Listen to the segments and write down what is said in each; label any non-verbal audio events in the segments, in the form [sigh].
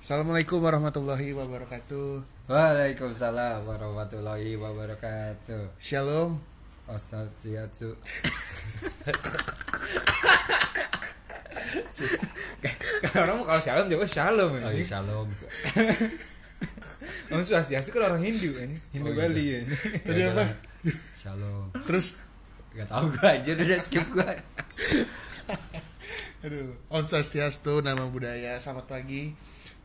Assalamualaikum warahmatullahi wabarakatuh. Waalaikumsalam warahmatullahi wabarakatuh. Shalom. Ostaziatsu. [laughs] orang kalau shalom jawab shalom Oh iya, shalom. Om Swastiastu kan orang Hindu ini, Hindu Oh, iya. Bali ini. Tadi apa? Shalom. Terus Gak tau gue aja udah skip gue. [laughs] aduh, Om Swastiastu, nama budaya. Selamat pagi,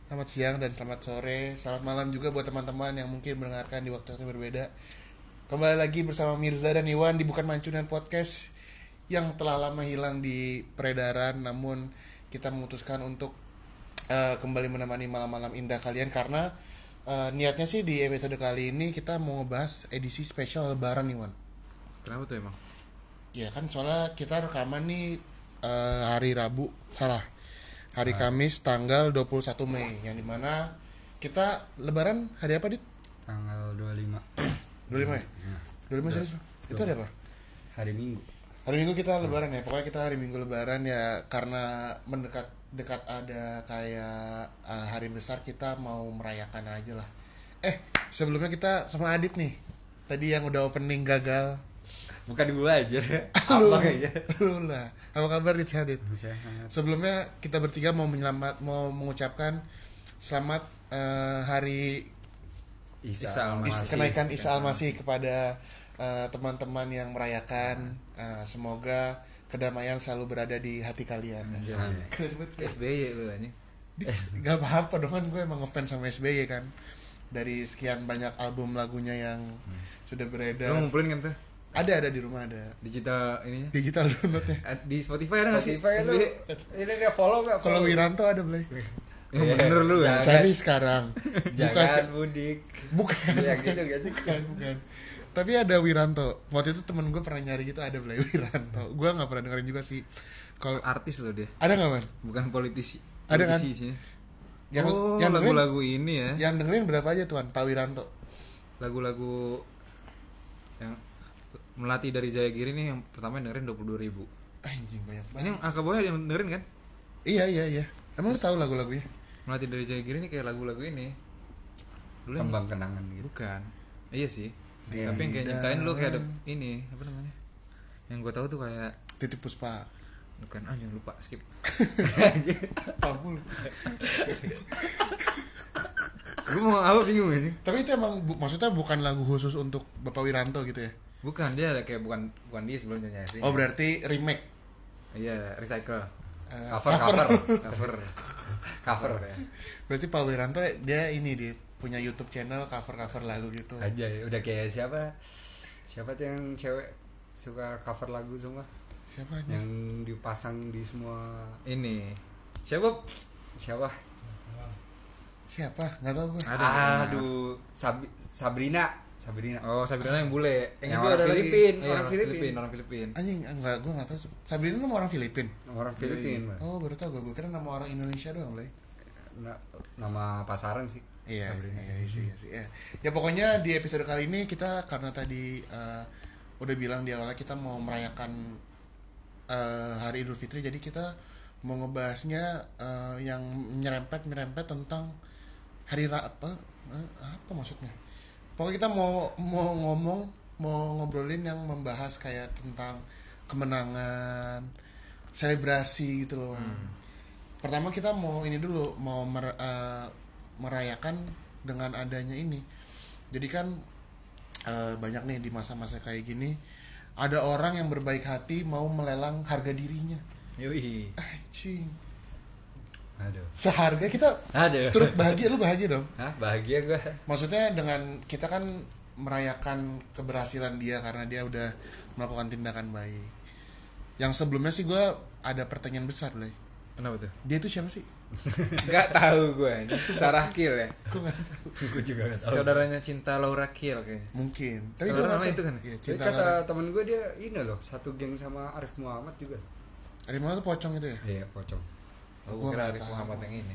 selamat siang dan selamat sore. Selamat malam juga buat teman-teman yang mungkin mendengarkan di waktu yang berbeda. Kembali lagi bersama Mirza dan Iwan di Bukan Mancunan Podcast yang telah lama hilang di peredaran namun kita memutuskan untuk eh, kembali menemani malam-malam indah kalian karena eh, niatnya sih di episode kali ini kita mau ngebahas edisi spesial lebaran Iwan. Kenapa tuh emang? Ya kan soalnya kita rekaman nih eh, hari Rabu, salah. Hari Kamis tanggal 21 Mei yang di mana kita lebaran hari apa dit? Tanggal 25 25 [clears throat] ya? 25 serius? Itu hari apa? hari Minggu. Hari Minggu kita lebaran ya. Pokoknya kita hari Minggu lebaran ya karena mendekat dekat ada kayak eh, hari besar kita mau merayakan aja lah. Eh, sebelumnya kita sama Adit nih. Tadi yang udah opening gagal. Bukan gue aja. Apa kayaknya? Lu lah. Apa kabar Dit Adit? Sehat. Sebelumnya kita bertiga mau menyelamat mau mengucapkan selamat eh, hari Isa, Isa Al-Masih. is- kenaikan Isa Al-Masih kepada eh, teman-teman yang merayakan. Eh, semoga kedamaian selalu berada di hati kalian. Keren banget. SBY lu anjing. Di- Gak apa-apa dong kan gue emang ngefans sama SBY kan. Dari sekian banyak album lagunya yang sudah Lu beredar. ngumpulin kan tuh Ada ada di rumah ada. digital ininya? Digital downloadnya. [laughs] Di Spotify ada nggak sih? Spotify lu SBY? ini dia follow gak? Kalau Wiranto ada Blay. Ya, bener lu ya. Cari sekarang. [laughs] Jangan mudik. bukan. Ya gitu gak sih? [laughs] bukan bukan tapi ada Wiranto waktu itu temen gue pernah nyari gitu ada Blay Wiranto gue nggak pernah dengerin juga sih kalau Artis loh dia, ada nggak man bukan politisi. Ada kan? Politisi sih. yang oh, yang lagu-lagu ini ya. yang dengerin berapa aja tuan Pak Wiranto Lagu-lagu yang melatih dari Jaya Giri nih yang pertama yang dengerin 22 ribu. anjing banyak Ini banget yang Aka Boy yang dengerin kan? iya iya iya emang lu tahu lagu-lagunya Melatih dari Jaya Giri nih kayak lagu-lagu ini. Dulu yang Kembang kenangan gitu. Bukan. Iya sih. Di Tapi yang kayak nyiptain lu kayak ada ini apa namanya? Yang gue tahu tuh kayak titip puspa bukan ah jangan lupa skip. [laughs] Pabul. gue mau apa bingung ini. tapi itu emang bu- maksudnya bukan lagu khusus untuk Bapak Wiranto gitu ya Bukan dia ada kayak bukan bukan dia sebelumnya nyanyi. oh berarti remake Iya recycle. Eh, Cover cover [laughs] Cover. cover ya. berarti Pak Wiranto dia ini dia punya YouTube channel cover-cover lagu gitu Aja ya. Udah kayak siapa? Siapa tuh yang cewek suka cover lagu semua? siapa aja Yang dipasang di semua Ini siapa? siapa? siapa nggak tahu gue Ada. Aduh, Sab- Sabrina, Sabrina. Oh Sabrina yang bule. Yang itu orang ada lagi. Filipin, Iya, orang Filipin. Orang Filipin. anjing enggak gue nggak tahu Sabrina nama orang Filipin Orang Filipin, oh baru tahu gue gue kira nama orang Indonesia doang Na- nama pasaran sih. Iya, Sabrina. iya, iya, sih, iya, sih, iya. Ya pokoknya di episode kali ini kita karena tadi eh, udah bilang di awalnya kita mau merayakan eh, hari Idul Fitri, jadi kita mau ngebahasnya eh, yang nyerempet nyerempet tentang hari ra apa Eh, apa maksudnya? Pokoknya kita mau mau ngomong mau ngobrolin yang membahas kayak tentang kemenangan, selebrasi gitu loh. Pertama kita mau ini dulu mau mer- eh, merayakan dengan adanya ini. Jadi kan eh, banyak nih di masa-masa kayak gini ada orang yang berbaik hati mau melelang harga dirinya. Yoi. Anjing. Aduh. Seharga kita Aduh. turut bahagia lu bahagia dong. Hah, bahagia gua. Maksudnya dengan kita kan merayakan keberhasilan dia karena dia udah melakukan tindakan baik. Yang sebelumnya sih gue ada pertanyaan besar lah. Kenapa tuh? Dia itu siapa sih? [laughs] Gak tahu gue. Sarah Kill ya. [laughs] Gue nggak tahu. Gua juga gak tahu. Saudaranya cinta Laura Kill kayaknya. Mungkin. Tapi gue nama itu kan? Tapi cinta kata Laura. temen gue dia ini loh satu geng sama Arif Muhammad juga. Dari mana tuh pocong itu ya? Iya pocong. Oh, gue kira Arif. Muhammad yang ini.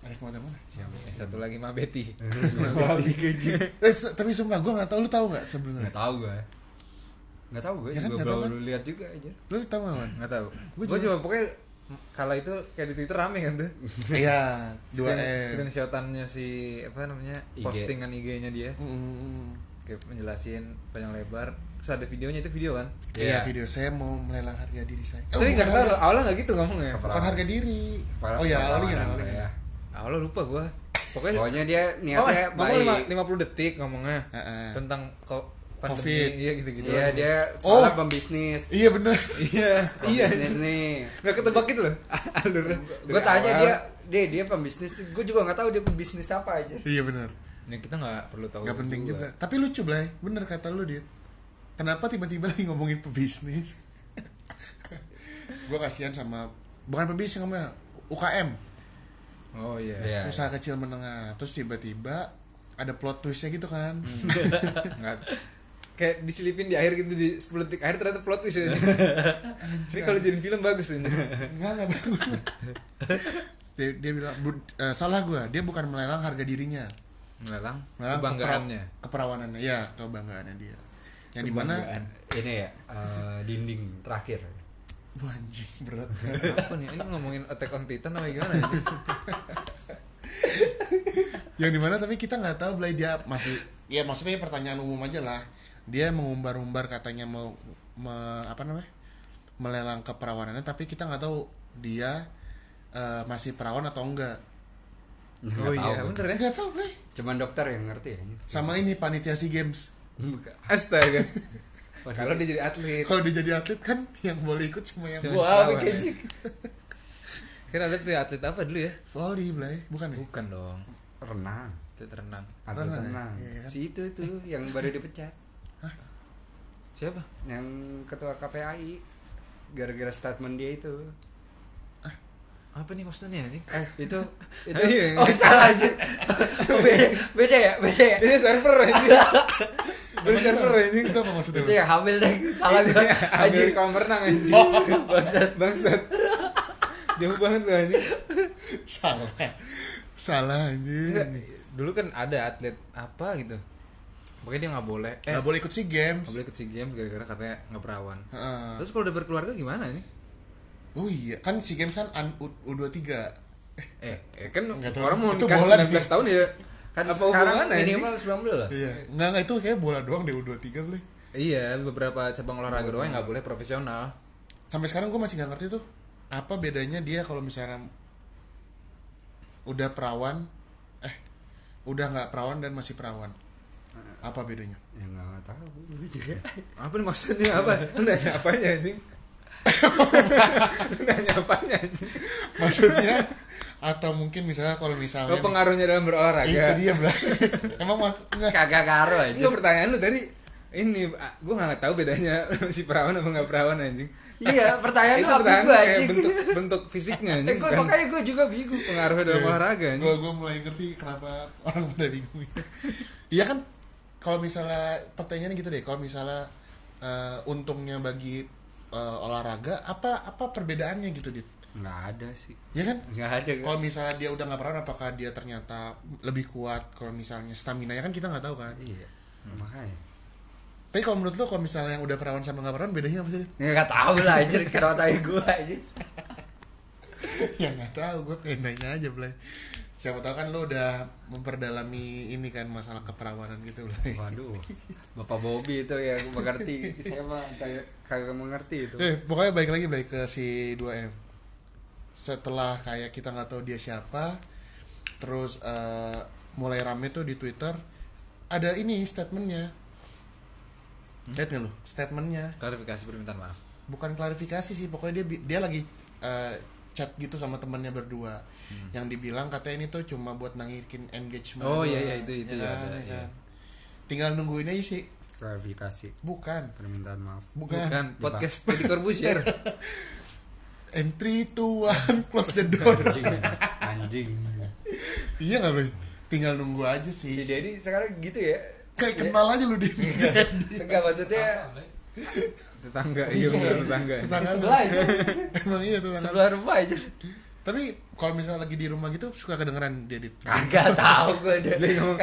Arif Muhammad mana? Yang satu lagi Mbak Betty. [laughs] [laughs] Eh, su- tapi sumpah gue nggak tahu. Lu tahu nggak sebelumnya? Nggak tahu gue. Nggak tahu gue Ya kan, baru kan? lihat juga aja. Lu tahu nggak? Nggak tahu. Gua Gue juga- cuma pokoknya kala itu kayak di Twitter rame kan tuh. [laughs] iya dua Screenshotannya si apa namanya? IG. Postingan IG-nya dia. Mm, Kayak menjelasin panjang lebar. Terus ada videonya itu video kan. Iya Iya. video saya mau melelang harga diri saya. Tapi nggak tahu awalnya nggak gitu ngomongnya. bukan harga diri. Oh ya awalnya saya. awalnya. Awalnya lupa gua. Pokoknya Pokoknya dia Oh, niatnya ngomong lima, baik. 50 detik ngomongnya Heeh. tentang kok pandemi, Covid. iya gitu-gitu. Iya dia Oh. pembisnis. Iya bener. Iya, iya. Pembisnis nih. Nggak ketebak gitu loh [laughs] alurnya. Gue tanya dia, dia dia pembisnis. Gue juga nggak tahu dia pembisnis apa aja. Iya bener. Ya kita nggak perlu tahu. Gak penting juga. Tapi lucu Blay. Bener kata lu dia. Kenapa tiba-tiba lagi ngomongin pebisnis? gue kasihan sama bukan pebisnis namanya UKM Oh iya. Iya. usaha kecil menengah terus tiba-tiba ada plot twistnya gitu kan Nggak kayak diselipin di akhir gitu di 10 detik akhir ternyata plot twist ya. Ini kalau jadi film bagus ini. Enggak, enggak bagus. dia, dia bilang "Bu- eh, salah gua, dia bukan melelang harga dirinya. Melelang Melelang kebanggaannya. kepera- keperawannannya. Ya, kebanggaannya dia. Yang di mana Kebanggaan. ini ya eh, dinding terakhir. Anjing berat. [laughs] Apa nih? Ini ngomongin Attack on Titan apa gimana ya? [laughs] yang di mana tapi kita nggak tahu Blay dia masih ya maksudnya pertanyaan umum aja lah. Dia mengumbar-umbar katanya mau me- apa namanya? melelang keperawannannya tapi kita nggak tahu dia eh, masih perawan atau enggak. Oh Nggak iya, tahu. bener ya. Nggak tahu, Blay. Cuman dokter yang ngerti ya. Sama ini panitia SEA Games. Astaga. [laughs] Kalau dia jadi atlet. Kalau dia jadi atlet kan yang boleh ikut cuma yang Wah, Lawan. bikin [laughs] Kira atlet tuh atlet apa dulu ya? volley, Blay. Bukan ya? Bukan dong. renang. Atlet renang. Atlet Renang ya? renang. Iya, kan? Si itu tuh yang baru dipecat. Siapa? Yang ketua KPAI gara-gara statement dia itu. Apa nih maksudnya anjing? Eh, itu [laughs] itu Iya. oh salah aja. beda, beda ya, beda ya. Ini server anjing. [laughs] Beli server anjing. Itu apa maksudnya? Itu yang hamil deh. Salah gue. Ambil Aja. kolam renang anjing. [laughs] Bangsat. Bangsat. Jauh banget tuh anjing. Salah. Salah anjing. Dulu kan ada atlet apa gitu. Pokoknya dia nggak boleh. Eh, Nggak boleh ikut SEA Games. nggak boleh ikut SEA Games gara-gara katanya nggak perawan. Heeh. Terus kalau udah berkeluarga gimana nih? Oh iya, kan SEA Games kan an- U- U23. Eh, eh kan Nggak tahu. orang mau Itu nikah bola 19 di- tahun ya. Kan apa sekarang hubungannya minimal 19. Iya. Enggak, enggak itu kayak bola doang deh U23 boleh. Iya, beberapa cabang olahraga doang yang nggak boleh profesional. Sampai sekarang gue masih nggak ngerti tuh apa bedanya dia kalau misalnya udah perawan eh udah nggak perawan dan masih perawan. Apa bedanya? Ya enggak tahu juga. Apa maksudnya apa? Nanya apanya anjing? [laughs] Nanya apanya? Maksudnya atau mungkin misalnya kalau misalnya Apa pengaruhnya dalam berolahraga? itu dia Blay. [laughs] Emang mas enggak Kagak karo aja. Enggak pertanyaan lu tadi ini gue nggak tahu bedanya [laughs] si perawan apa nggak perawan anjing. Iya, pertanyaan itu lu apa pertanyaan gue kayak anjing. bentuk bentuk fisiknya Eh, anjing. gue bukan makanya gue juga bingung. pengaruhnya dalam olahraga gue anjing. gue mulai ngerti kenapa orang pada bingung iya kan kalau misalnya pertanyaannya gitu deh kalau misalnya eh, untungnya bagi eh, olahraga apa apa perbedaannya gitu dit Enggak ada sih. ya kan Enggak ada. kalau misalnya dia udah nggak perawan apakah dia ternyata lebih kuat kalau misalnya stamina ya kan kita nggak tahu kan Iya. Makanya. tapi kalau menurut lo kalau misalnya yang udah perawan sama nggak perawan bedanya apa sih Dit? Enggak tahu lah anjir karo tai gue aja. [laughs] ya nggak tahu gue pengen nanya aja Blay siapa tahu kan lo udah memperdalami ini kan masalah keperawanan gitu Blay Waduh. Bapak Bobby itu yang mengerti. Saya mah kayak kagak mengerti itu. Eh, pokoknya balik lagi balik ke si 2M. Setelah kayak kita nggak tahu dia siapa, terus eh, mulai rame tuh di Twitter, ada ini statementnya. Lihat nggak lu? Statementnya Klarifikasi permintaan maaf. bukan klarifikasi sih, pokoknya dia dia lagi eh, chat gitu sama temannya berdua, yang dibilang katanya ini tuh cuma buat nangikin engagement. Oh, iya, iya, itu- itu ya ya kan, ada, ya iya. kan. Tinggal nungguin aja sih. Klarifikasi. Bukan, Permintaan maaf. bukan. Bukan podcast Deddy Corbuzier. [laughs] Entry to one, close the door. Anjing. Anjing. Iya nggak bro? Tinggal nunggu aja Si sih. Dedi sekarang gitu ya. Kayak kenal aja lu dia. Enggak maksudnya tetangga, iya benar tetangga. di Tetangga sebelah aja. Emang iya tuh. Sebelah rumah aja. Tapi kalau misalnya lagi di rumah gitu suka kedengeran dia dit. Kagak tahu gue deh. Dia ngomong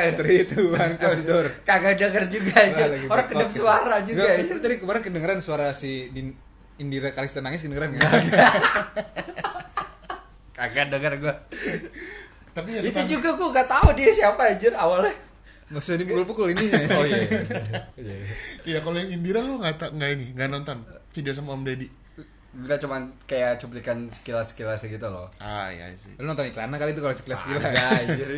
to one close the door. Kagak denger juga aja. Orang kedap podcast. suara juga aja. Tadi kemarin kedengeran suara si Din- Indira Kalista nangis kedengeran nggak? Kagak denger gue. Tapi ya Itu juga gue gak tahu dia siapa anjir awalnya. Nggak usah dipukul-pukul ininya. Oh [laughs] iya. iya. Iya kalau yang Indira lu nggak tak nggak ini nggak nonton video sama Om Deddy. Enggak cuman kayak cuplikan sekilas-sekilas gitu loh. Ah iya sih. Lu nonton iklannya kali itu kalau sekilas gila. Enggak anjir.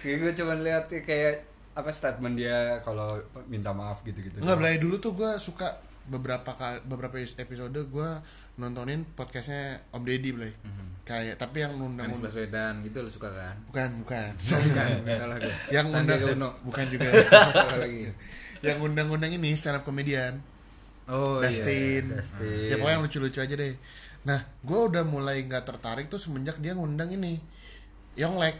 Kayak gue cuman lihat kayak apa statement dia kalau minta maaf gitu-gitu. Enggak belai dulu tuh gue suka beberapa kali beberapa episode gue nontonin podcastnya Om Deddy belai. Kayak tapi yang undang Anies Baswedan gitu lu suka kan? bukan bukan. [laughs] Salah gue. yang undang bukan juga. [laughs] Lagi. yang undang-undang ini stand up comedian. Oh Dustin. iya. Dustin. Ya pokoknya yang lucu-lucu aja deh. Nah, gue udah mulai nggak tertarik tuh semenjak dia ngundang ini. Yonglek.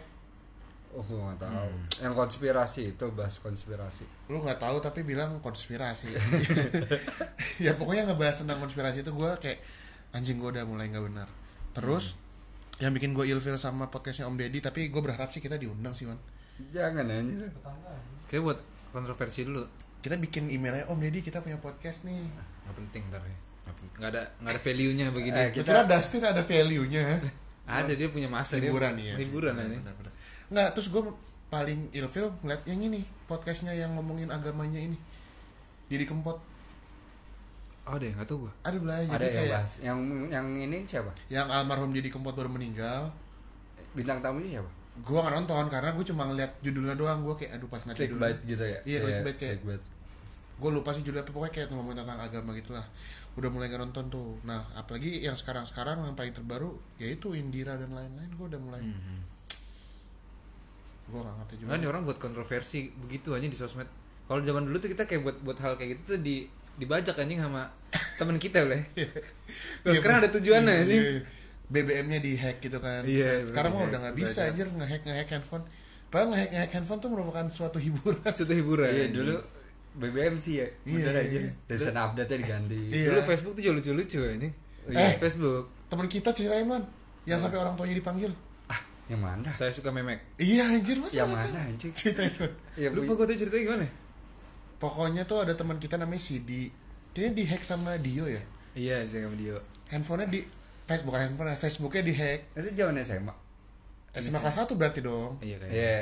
Oh, gue gak tahu. Yang konspirasi itu bahas konspirasi. Lu nggak tahu tapi bilang konspirasi. [laughs] ya pokoknya ngebahas tentang konspirasi itu gue kayak anjing gue udah mulai nggak benar. Terus yang bikin gue ilfil sama podcastnya Om Deddy tapi gue berharap sih kita diundang sih man. Jangan anjir. Kayak buat kontroversi dulu. Kita bikin emailnya Om Deddy kita punya podcast nih. Nggak penting ntar ya. Nggak ada nggak ada value-nya [laughs] begini. Eh, Kita Kita- Dustin ada value-nya. [laughs] ada dia punya masa Hiburan dia. ya. Hiburan aja. Nggak, terus gue paling ilfil ngeliat yang ini podcastnya yang ngomongin agamanya ini. Jadi kempot. Oh deh nggak tahu gua. Ada belah Ada jadi yang kayak bahas. Yang yang ini siapa? yang almarhum jadi kempot baru meninggal. Bintang tamunya siapa? Gue nggak nonton karena gue cuma ngeliat judulnya doang. Gue kayak aduh pas ngeliat judulnya. Gitu ya? Iya, clickbait kayak- clickbait. gue lupa sih judulnya apa, pokoknya kayak ngomongin tentang agama gitulah udah mulai gak nonton tuh nah apalagi yang sekarang sekarang yang paling terbaru yaitu Indira dan lain-lain gue udah mulai Hmm. Gue gak ngerti juga nih orang buat kontroversi begitu aja di sosmed. Kalau zaman dulu tuh kita kayak buat buat hal kayak gitu tuh di dibajak anjing sama temen kita boleh. [laughs] Terus Iya, sekarang ada tujuannya iya, anjing. iya, iya. BBM-nya di hack gitu kan Iya, sekarang mah di-hack, udah nggak bisa anjir ngehack ngehack handphone padahal ngehack ngehack handphone tuh merupakan suatu hiburan Suatu hiburan. Iya dulu BBM sih ya. Iya, Bener aja. iya. Dan sana update-nya diganti. Iya. Dulu Facebook tuh lucu-lucu anjing. Eh. Facebook. teman kita ceritain man yang sampai orang tuanya dipanggil yang mana? Saya suka memek. iya anjir masa Yang mana anjing? ceritain man Ya, Lupa gua tuh ceritanya gimana? pokoknya tuh ada teman kita namanya Sidi dia dihack sama Dio ya Iya, saya sama dia. handphonenya di Facebook bukan handphone Facebooknya dihack Itu zaman SMA. SMA kelas 1 berarti dong Iya kayak. Iya.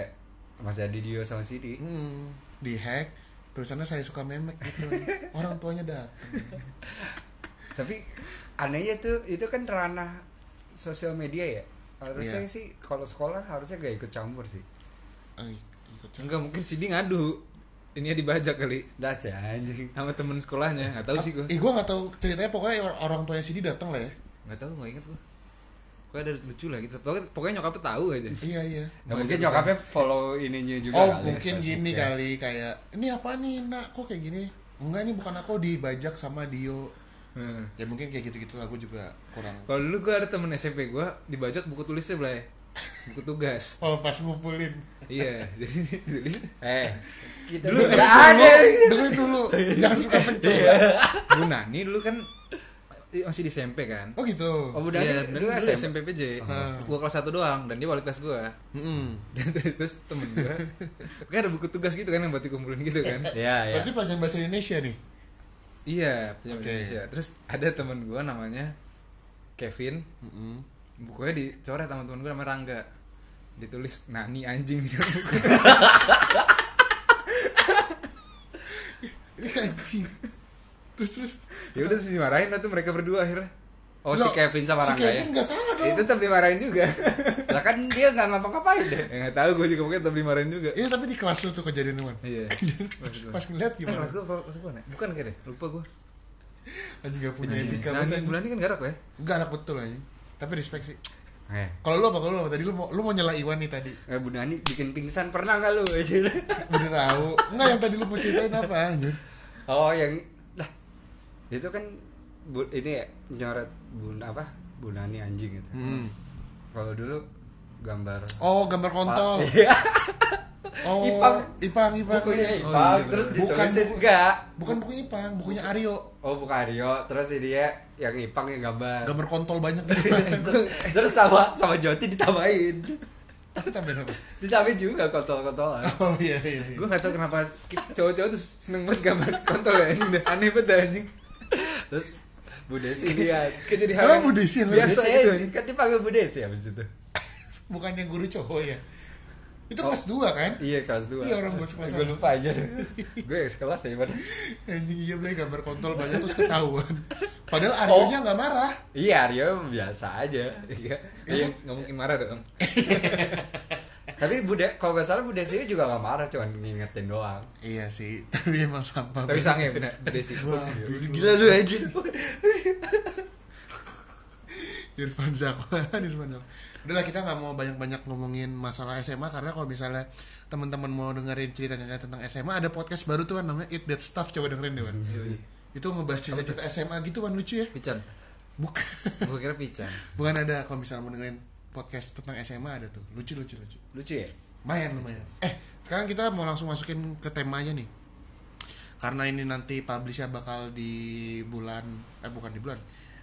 Masih ada Dio sama Sidi. hmm, dihack tulisannya saya suka memek gitu [laughs] orang tuanya datang Tapi anehnya tuh itu kan ranah sosial media ya. Harusnya Iya. sih kalau sekolah harusnya gak ikut campur sih. Ay, ikut Enggak mungkin Sidi ngadu. Ini ya dibajak kali Das ya anjing. sama temen sekolahnya. Enggak tahu sih gua. Ih, gue gak tahu ceritanya pokoknya or- orang tuanya Sidi datang lah ya. Enggak tahu, enggak inget gua. Pokoknya ada lucu lah gitu. Pokoknya, pokoknya nyokapnya tahu aja. Iya iya. Nah, mungkin nyokapnya follow ininya juga Oh kali, mungkin gini Facebooknya. kali kayak ini apa nih nak kok kayak gini? Enggak ini bukan aku dibajak sama Dio. Heeh. Ya mungkin kayak gitu-gitu lah gue juga kurang. Kalau dulu gua ada temen SMP gua dibajak buku tulisnya belai. Buku tugas. [laughs] Oh pas ngumpulin. iya, [laughs] jadi ditulis. Eh, kita Dulu ada. dulu, [laughs] dulu. Jangan suka mencoba. Bu Nani dulu kan masih di SMP kan. Oh gitu. Oh, Bu Nani Iya, dulu dulu SMP. SMP PJ. Ah. Gua kelas 1 doang dan dia wali kelas gua. Mm-mm. Dan terus temen gua kan ada buku tugas gitu kan yang buat dikumpulin gitu kan. Iya, iya. Berarti pelajaran bahasa Indonesia nih. Iya, punya Oke. Indonesia. Terus ada temen gua namanya Kevin. Mm-mm. Bukunya dicoret sama temen gua namanya Rangga. Ditulis Nani anjing di buku. Ini anjing. Terus terus. ya udah terus dimarahin lah tuh mereka berdua akhirnya. Oh, si Loh, Kevin sama si Rangga ya. Kevin nggak salah dong. Itu tetap dimarahin juga. Lah kan dia nggak ngapa-ngapain deh. ya nggak tahu gue juga pokoknya tetap dimarahin juga. Iya tapi di kelas lu tuh kejadian man. Iya. [laughs] pas, pas ngeliat Eh, gimana? kelas gue kelas gue bukan kayak deh lupa gue Anjing gak punya etika nah bulan ini kan garak lah ya Enggak anak betul anjing. Tapi respect sih. Eh, Kalau lu apa kalau lu apa tadi lu mau lu mau nyela Iwan nih tadi. eh Bu Nani bikin pingsan pernah nggak lu? [laughs] Udah tahu. Enggak yang tadi lu mau ceritain apa anjir? oh, yang lah itu kan bu, ini ya nyoret bun apa Bu Nani anjing gitu. Hmm. Kalau dulu gambar Oh, gambar kontol. Iya. [laughs] Oh, Ipang. Ipang, Ipang. bukunya Oh, Ipang iya, terus. Bukan enggak Bukan buku Ipang, bukunya Aryo. oh bukan Rio terus ini ya yang Ipang yang gambar Gambar kontol banyak gitu. terus, [laughs] terus sama sama Joti ditambahin Tapi tambahin apa? ditambahin juga kontol-kontolan [laughs] Oh iya iya. iya. gue nggak tahu kenapa cowok-cowok tuh seneng banget gambar kontol ya anjing dah aneh banget dah anjing terus Bu Desi lihat. Kayak jadi hal Emang yang Bu Desi yang biasa sih, kan dipanggil Bu Desi habis itu. Bukannya guru cowok ya? Itu Oh. kelas 2 kan? Iya kelas 2 Iya, orang bos kelas Gue lupa aja Gue sekelas ya pada anjing iya beli gambar kontol banyak terus ketahuan. Padahal Aryo-nya nggak marah. Iya Aryo biasa aja. Iya, iya nggak mungkin marah dong. [laughs] Tapi Bude, kalau gak salah Bu Desi juga gak marah Cuman ngingetin doang. Iya sih [laughs] tapi emang sampah. Tapi sange bener, bener sih. Gila lu aja [laughs] Irfan Zakwan Irfan Zakwan udahlah kita nggak mau banyak-banyak ngomongin masalah SMA karena kalau misalnya teman-teman mau dengerin ceritanya tentang SMA ada podcast baru tuh kan namanya Eat That Stuff coba dengerin deh Yoi. itu ngebahas cerita-cerita SMA gitu Wan lucu ya Pican. bukan Gue kira pican. bukan ada kalau misalnya mau dengerin podcast tentang SMA ada tuh lucu lucu lucu Lucu ya? lumayan lumayan eh sekarang kita mau langsung masukin ke temanya nih karena ini nanti publishnya bakal di bulan eh bukan di bulan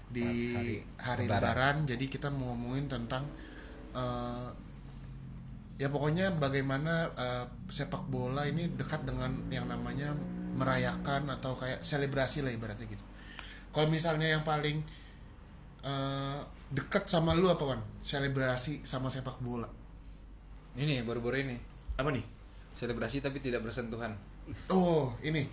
di Pas hari hari, Lebaran. lebaran. jadi kita mau ngomongin tentang eh, ya pokoknya bagaimana eh, sepak bola ini dekat dengan yang namanya merayakan atau kayak selebrasi lah ibaratnya gitu kalau misalnya yang paling eh, dekat sama lu apa Wan? selebrasi sama sepak bola Ini baru-baru ini. apa nih Selebrasi tapi tidak bersentuhan. oh ini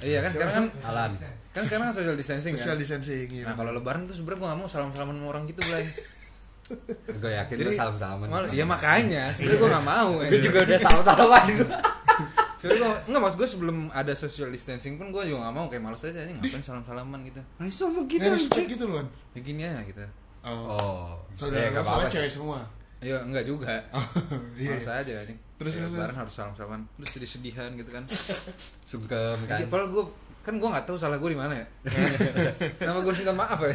Iya kan sekarang kan Alan kan sekarang kan social distancing social kan. distancing iya. Nah kalau lebaran tuh sebenarnya gue gak mau salam-salaman sama orang gitu Blay [laughs] Gue yakin lu salam-salaman Mal- ya makanya sebenarnya gue gak mau Gue juga udah salam-salaman Sebenarnya gue nggak maksud gue sebelum ada social distancing pun gue juga gak mau kayak males aja ini ngapain salam-salaman gitu. Nah sama gitu respect gitu loh Ya gini aja gitu. oh, Oh saudara ya, soalnya cewek semua Ya enggak juga. [laughs] oh, iya Males aja anjing. Terus, terus, lebaran harus salam-salaman. Terus sedih-sedihan gitu kan. [laughs] Sungkem kan Iya, padahal gue kan gue nggak tahu salah gue di mana ya. [laughs] Nama gue minta maaf ya.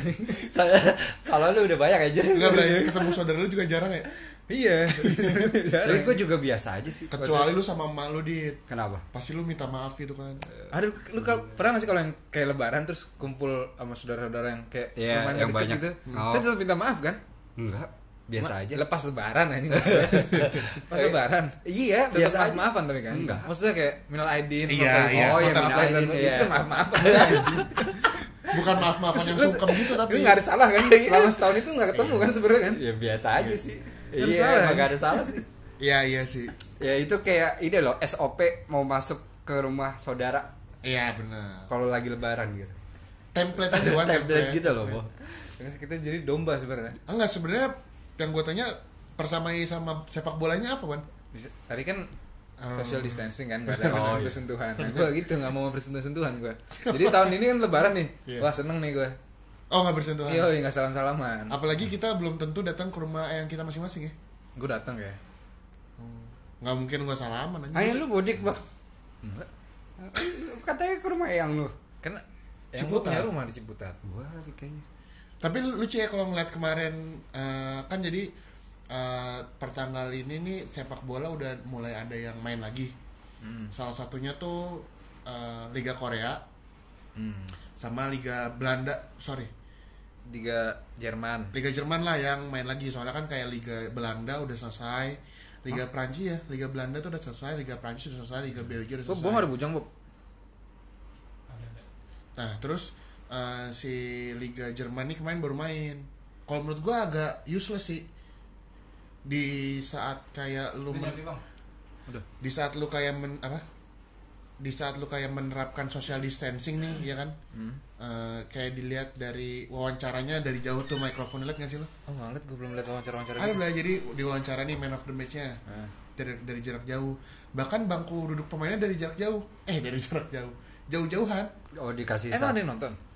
Saya Salah lu udah banyak aja Enggak berarti ketemu saudara lu juga jarang ya iya. [laughs] Tapi gue juga biasa aja sih kecuali lu sama emak lu dit Kenapa? pasti lu minta maaf gitu kan Aduh, lu kal- pernah gak sih kalau yang kayak lebaran terus kumpul sama saudara-saudara yang kayak Iya, rumahnya yang banyak. gitu. Oh. Kita tetap minta maaf kan? Enggak Biasa Ma- aja Lepas lebaran anjing. [laughs] Pas lebaran. Iya biasa maaf aja maafan tapi kan. Enggak. Maksudnya kayak minal aidin. Iya, iya. Oh iya minal maaf, aidin. iya. Itu kan maaf maafan [laughs] anjing. bukan maaf maafan yang sungkem gitu tapi nggak ada salah kan? Selama setahun itu nggak ketemu kan sebenarnya kan? Ya biasa aja sih Nggak ada Iya emang kan? gak ada salah sih iya iya sih Ya itu kayak ini loh SOP mau masuk ke rumah saudara iya benar kalau lagi lebaran gitu template aja [laughs] Template gitu loh. Kita jadi domba sebenarnya. enggak sebenarnya yang gue tanya persamai sama sepak bolanya apa Bisa- Tadi kan Oh. social distancing kan gak ada [laughs] Oh, iya. bersentuh-sentuhan nah, gue gitu gak mau bersentuh-sentuhan gue [laughs] jadi tahun ini kan lebaran nih. Iya. wah seneng nih gue oh nggak bersentuhan? Iya gak salam-salaman. Apalagi kita belum tentu datang ke rumah yang kita masing-masing ya? Gue datang ya. Nggak mungkin gua salaman aja Ayo lu mudik bang. Enggak. Katanya ke rumah eyang lu. Kan yang gue Ciputat. punya rumah di Ciputat. Wah kayaknya tapi lucu ya kalau ngeliat kemarin eh, kan jadi eh, pertanggal ini nih sepak bola udah mulai ada yang main lagi. Hmm. salah satunya tuh eh, Liga Korea Hmm. sama Liga Belanda sorry. Liga Jerman. Liga Jerman lah yang main lagi soalnya kan kayak Liga Belanda udah selesai. Liga Prancis ya Liga Belanda tuh udah selesai Liga Prancis udah selesai Liga Belgia udah Bob, selesai. gue ada bujang Bob. Nah terus eh, si Liga Jerman ini kemarin baru main. Kalau menurut gua agak useless sih. Di saat kayak lu men- udah. Di saat lu kayak men, apa? Di saat lu kayak menerapkan social distancing nih ya kan? Hmm. Eh, kayak dilihat dari wawancaranya dari jauh tuh mikrofon lihat nggak sih lo oh nggak ngeliat gue belum lihat wawancara-wawancara ada gitu. lah jadi di wawancara nih man of the match-nya. Nah. dari dari jarak jauh. Bahkan bangku duduk pemainnya dari jarak jauh. Eh dari [laughs] jarak jauh. Jauh-jauhan. Oh dikasih emang ada yang nonton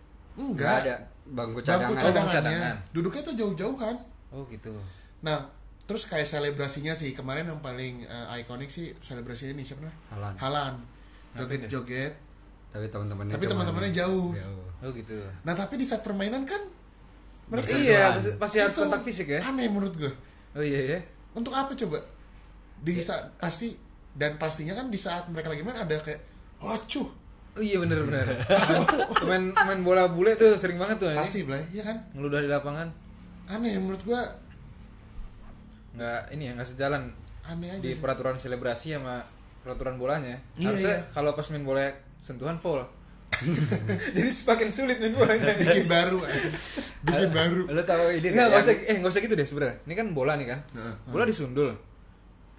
Nggak enggak ada. Bangku bangku cadangan. cadangannya. Cadangan. duduknya tuh jauh-jauhan. Oh gitu. Nah terus kayak selebrasinya sih. Kemarin yang paling eh, ikonik sih selebrasinya ini siapa Halan. Halan. Joget-joget Tapi teman-temannya Tapi teman-temannya jauh. oh gitu. Nah tapi di saat permainan kan mereka iya pasti- harus Itu kontak fisik ya? Aneh menurut gue oh iya ya untuk apa coba? Di saat pasti dan pastinya kan di saat mereka lagi main ada kayak oh cuh oh iya bener bener main main bola bule tuh sering banget tuh pasti Blay iya kan ngeludah di lapangan aneh menurut gua nggak ini ya nggak sejalan aneh aja di sih. peraturan selebrasi sama peraturan bolanya Iya, harusnya iya. kalau pas main bola sentuhan full [laughs] Jadi semakin sulit main bolanya. [laughs] bikin baru bikin baru Lo tau ini Enggak, nggak enggak usah eh enggak usah gitu deh sebenarnya. Ini kan bola nih kan. Bola disundul.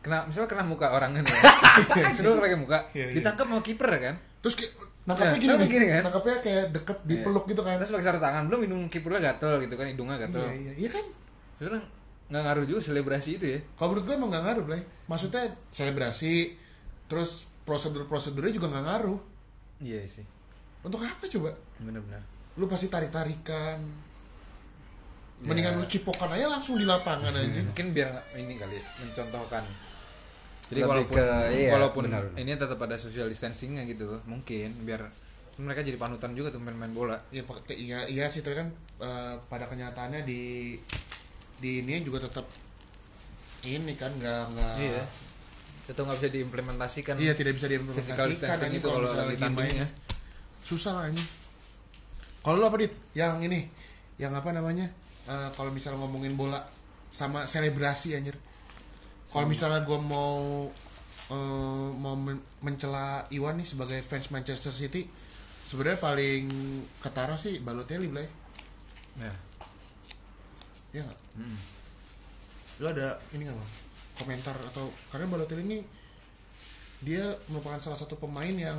Kena misalnya kena muka orang kan. ya. [laughs] Sundul pakai muka. Iya, iya. Ditangkap sama kiper kan. Terus kayak nangkapnya Nah, gini, nangkap nih. gini kan? nangkapnya kayak deket dipeluk gitu kan Terus pakai sarung tangan belum hidung kipernya gatel gitu kan, hidungnya gatel. iya iya iya kan Sebenarnya nggak ngaruh juga selebrasi itu ya. kalau menurut gue emang gak ngaruh Blay maksudnya selebrasi terus prosedur prosedurnya juga gak ngaruh Iya sih. untuk apa coba Benar-benar. lu pasti tarik tarikan mendingan Ya. lu cipokan aja langsung di lapangan [laughs] aja Mungkin biar nggak- ini kali mencontohkan. Jadi Lebih walaupun ke- iya, walaupun benar. ini tetap ada social distancingnya gitu, mungkin biar mereka jadi panutan juga tuh main-main bola. ya pakai iya iya sih tapi kan eh, pada kenyataannya di di ini juga tetap ini kan nggak nggak Iya. Itu nggak bisa diimplementasikan. iya tidak bisa diimplementasikan distancing ini itu kalau misalnya lagi main tandingnya. susah lah ini kalau lu apa dit yang ini yang apa namanya Eh, kalau misalnya ngomongin bola sama selebrasi anjir kalau misalnya gue mau eh, mau men- mencela Iwan nih sebagai fans Manchester City sebenarnya paling ketara sih Balotelli Blay Ya. ya nggak Hmm. lu ada ini nggak bang komentar atau karena Balotelli ini dia merupakan salah satu pemain yang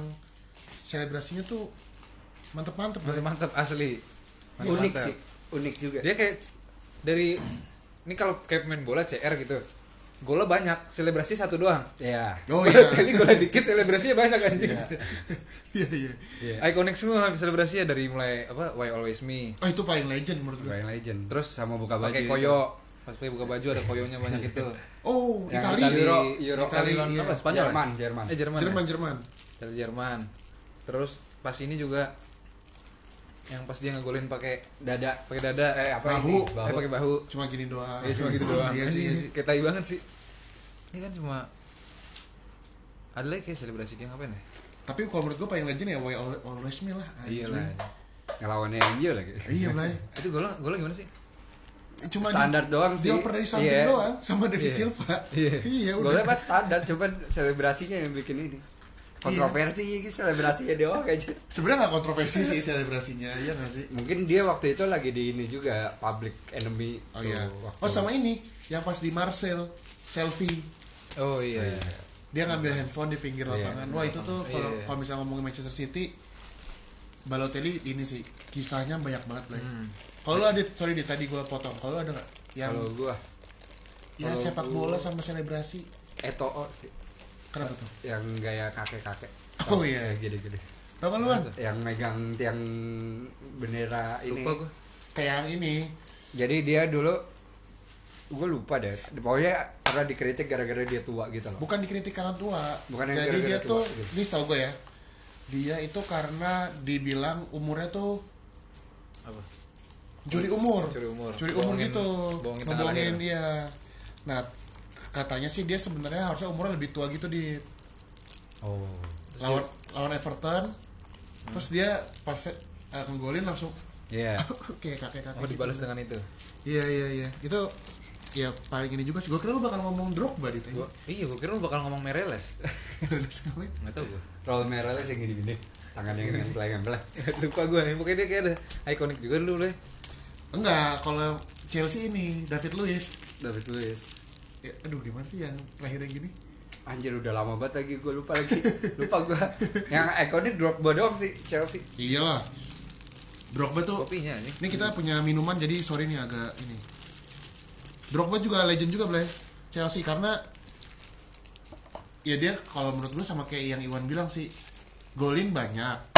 selebrasinya tuh mantep-mantep mantap asli. Mantap, unik sih unik juga Dia kayak dari ini kalau kayak main bola CR gitu. Golnya banyak, selebrasi satu doang. ya oh [laughs] iya Jadi golnya dikit selebrasinya banyak anjing. iya [laughs] iya Iya. Ikonik semua selebrasinya dari mulai apa Why Always Me. oh itu paling legend menurut gue Bayang Legend Terus sama buka baju pakai koyo. Pas pakai buka baju ada koyonya banyak [laughs] itu. oh Yang Itali Itali, Euro, Euro, Itali, Itali, lawan iya. apa? Spanyol. Jerman Jerman Eh Jerman. Jerman ya? Jerman Dari Jerman. Terus pas ini juga yang pas dia ngegolin pakai dada pakai dada eh apa Bahu. ini? eh pakai bahu cuma gini doang ya cuma gitu doang [laughs] iya sih iya sih. kayak tai banget sih ini kan cuma ada lagi kayak selebrasi dia ngapain ya tapi kalau menurut gue paling legend ya Why Al- Always Me lah iya anjing. lah ngelawannya MU lagi iya Blay [laughs] itu golnya golnya gimana sih cuma Standar doang sih. dioper dari samping Iya. doang sama David Iya. Silva Iya. [laughs] iya Golnya udah pas standar, cuman selebrasinya yang bikin ini. Kontroversi gitu selebrasinya doang aja. sebenarnya nggak kontroversi sih selebrasinya iya nggak sih Mungkin dia waktu itu lagi di ini juga public enemy. oh tuh, iya waktu- oh sama ini yang pas di Marcel selfie oh iya, Iya. dia ngambil handphone di pinggir Iya. lapangan wah itu tuh kalau Iya. kalau misalnya ngomongin Manchester City Balotelli ini sih kisahnya banyak banget lah Hmm. kalau ada sorry di tadi gua potong kalau ada nggak yang Kalau gua ya kalau sepak gua- bola sama selebrasi Eto'o sih kenapa tuh yang gaya kakek-kakek. Oh, iya. Gede-gede. kan lu kan Yang megang tiang bendera ini. lupa gue kayak yang ini Jadi dia dulu gue lupa deh. Pokoknya pernah dikritik gara-gara dia tua gitu loh. bukan dikritik karena tua Bukan yang jadi gara-gara dia tua, tuh gitu. ini tau gue ya dia itu karena dibilang umurnya tuh apa curi umur Curi umur. curi umur Bohongin- gitu bohongin lahir. dia nah katanya sih dia sebenarnya harusnya umurnya lebih tua gitu di Oh. lawan lawan Everton. Terus dia pas uh, ngegolin langsung Iya. [laughs] oke kakek kakek oh dibalas dengan itu? Iya iya iya. Itu ya paling ini juga sih. Gue kira lu bakal ngomong Drogba di gua, iya gue kira lu bakal ngomong Mereles ngapain? [laughs] Nggak tahu gue Roll merahnya yang gini-gini. Tangan yang nempel-nempel. [laughs] lupa gue pokoknya dia kayak ada ikonik juga dulu deh enggak kalau Chelsea ini David Luiz. David Luiz. Ya, aduh gimana sih yang lahirnya gini Anjir udah lama banget lagi gue lupa lagi. [laughs] lupa gue. Yang ikonik Drogba doang sih Chelsea. iyalah Drogba tuh kopinya nih Ini kita punya minuman jadi sorry nih agak ini. Drogba juga legend juga Blay. Chelsea karena ya dia kalau menurut gue sama kayak yang Iwan bilang sih golin banyak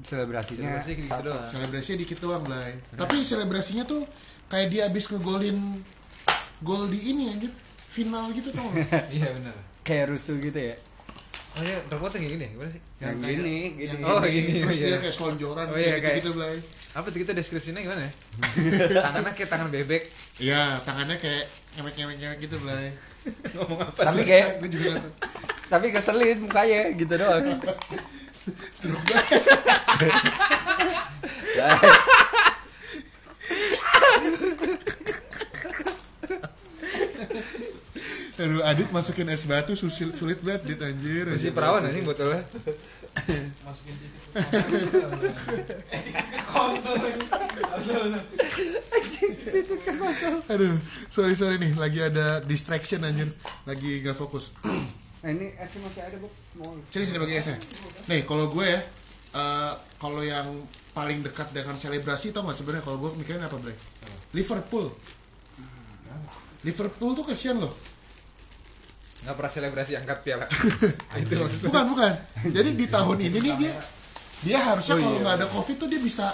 Selebrasinya selebrasi gitu satu. doang selebrasinya dikit doang Blay tapi selebrasinya tuh kayak dia abis ngegolin gol di ini anjir final gitu tau. [laughs] Iya benar Kayak rusuh gitu ya. oh iya Drogba tuh kayak gini gimana sih? Yang kayak- gini, gini. yang Oh, gini, terus oh, dia iya. kayak selonjoran Oh, iya, gitu, kayak- gitu Blay. Apa tuh kita deskripsinya gimana ya? [laughs] Tangannya kayak tangan bebek. Iya tangannya kayak ngemek-ngemek gitu Blay. Ngomong apa Tapi kayak gue juga tapi keselin mukanya gitu doang. Drogba [laughs] Aduh, Adit masukin es batu susil, sulit banget, Dit, anjir. masih perawan anjing botolnya masukin titik Aduh, sorry sorry nih, lagi ada distraction anjir, lagi gak fokus. Nah, ini esnya masih ada, Bu. Mau. Sini sini bagi esnya. Nih, kalau gue ya, eh, kalau yang paling dekat dengan selebrasi tau gak sebenarnya kalau gue mikirin apa Blay? Liverpool. Liverpool tuh kasihan loh. Nggak pernah selebrasi angkat piala [laughs] itu maksudnya Bukan bukan. Jadi di tahun ini nih dia dia harusnya Oh, kalau iya. nggak ada covid tuh dia bisa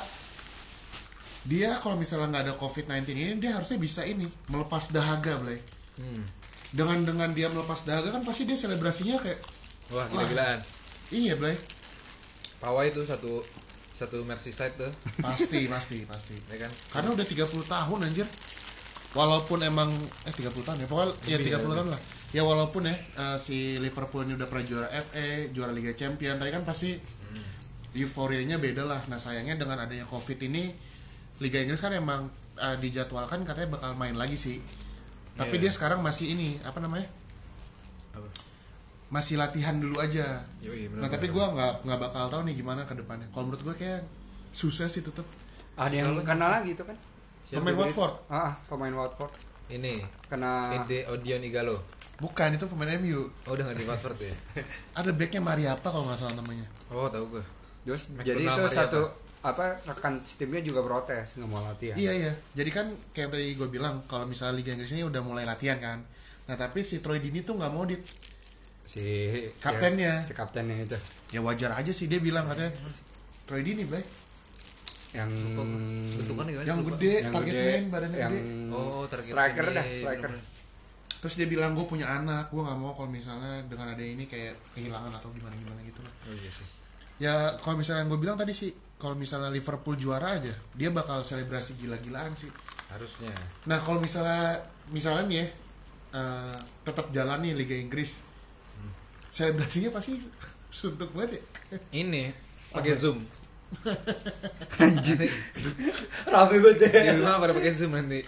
dia kalau misalnya nggak ada covid 19 ini dia harusnya bisa ini melepas dahaga Blay. hmm. Dengan dengan dia melepas dahaga kan pasti dia selebrasinya kayak wah gila-gilaan iya Blay. pawai itu satu satu Merseyside tuh Pasti pasti pasti. ya kan Karena udah 30 tahun anjir. Walaupun emang eh 30 tahun ya, pokoknya ya Lebih, 30 lebih. tahun lah. Ya walaupun ya eh, si Liverpool ini udah pernah juara FA, juara Liga Champion, tapi kan pasti euforianya beda lah. Nah, sayangnya dengan adanya Covid ini Liga Inggris kan emang eh, dijadwalkan katanya bakal main lagi sih. Tapi Iya. dia sekarang masih ini, apa namanya? apa Masih latihan dulu aja. Yoi, bener, Nah, tapi gua nggak nggak bakal tahu nih gimana ke depannya. Kalau menurut gua kayak susah sih tetep. Ada yang kena lagi itu kan? Siapa Pemain? Watford. Ah, ah, pemain Watford ini kena Ede Odion Igalo Bukan, itu pemain MU. oh udah nggak di Watford ya [laughs] Ada backnya Mariapa kalau nggak salah namanya. oh tahu gue Terus jadi itu Maria satu apa rekan timnya juga protes nggak mau latihan. Iya iya. Jadi kan kayak tadi gue bilang kalau misalnya Liga Inggris ini udah mulai latihan kan. Nah tapi si Troy Dini tuh nggak mau di Si Kaptennya. ya, si kaptennya itu ya wajar aja sih dia bilang katanya Troy Dini Blay yang bentukannya gimana yang gede yang target gede, man badannya yang gede. oh target striker dah striker. Terus dia bilang gue punya anak, gue nggak mau kalau misalnya dengan ada ini kayak kehilangan atau gimana gimana gitu lah. oh iya sih Ya kalau misalnya yang gue bilang tadi sih kalau misalnya Liverpool juara aja dia bakal selebrasi gila-gilaan sih. harusnya Nah kalau misalnya misalnya nih ya eh, tetap jalan nih Liga Inggris, selebrasinya pasti suntuk banget ya. ini pakai zoom [laughs] Anjing. Rame banget di ya. rumah pada pakai zoom nanti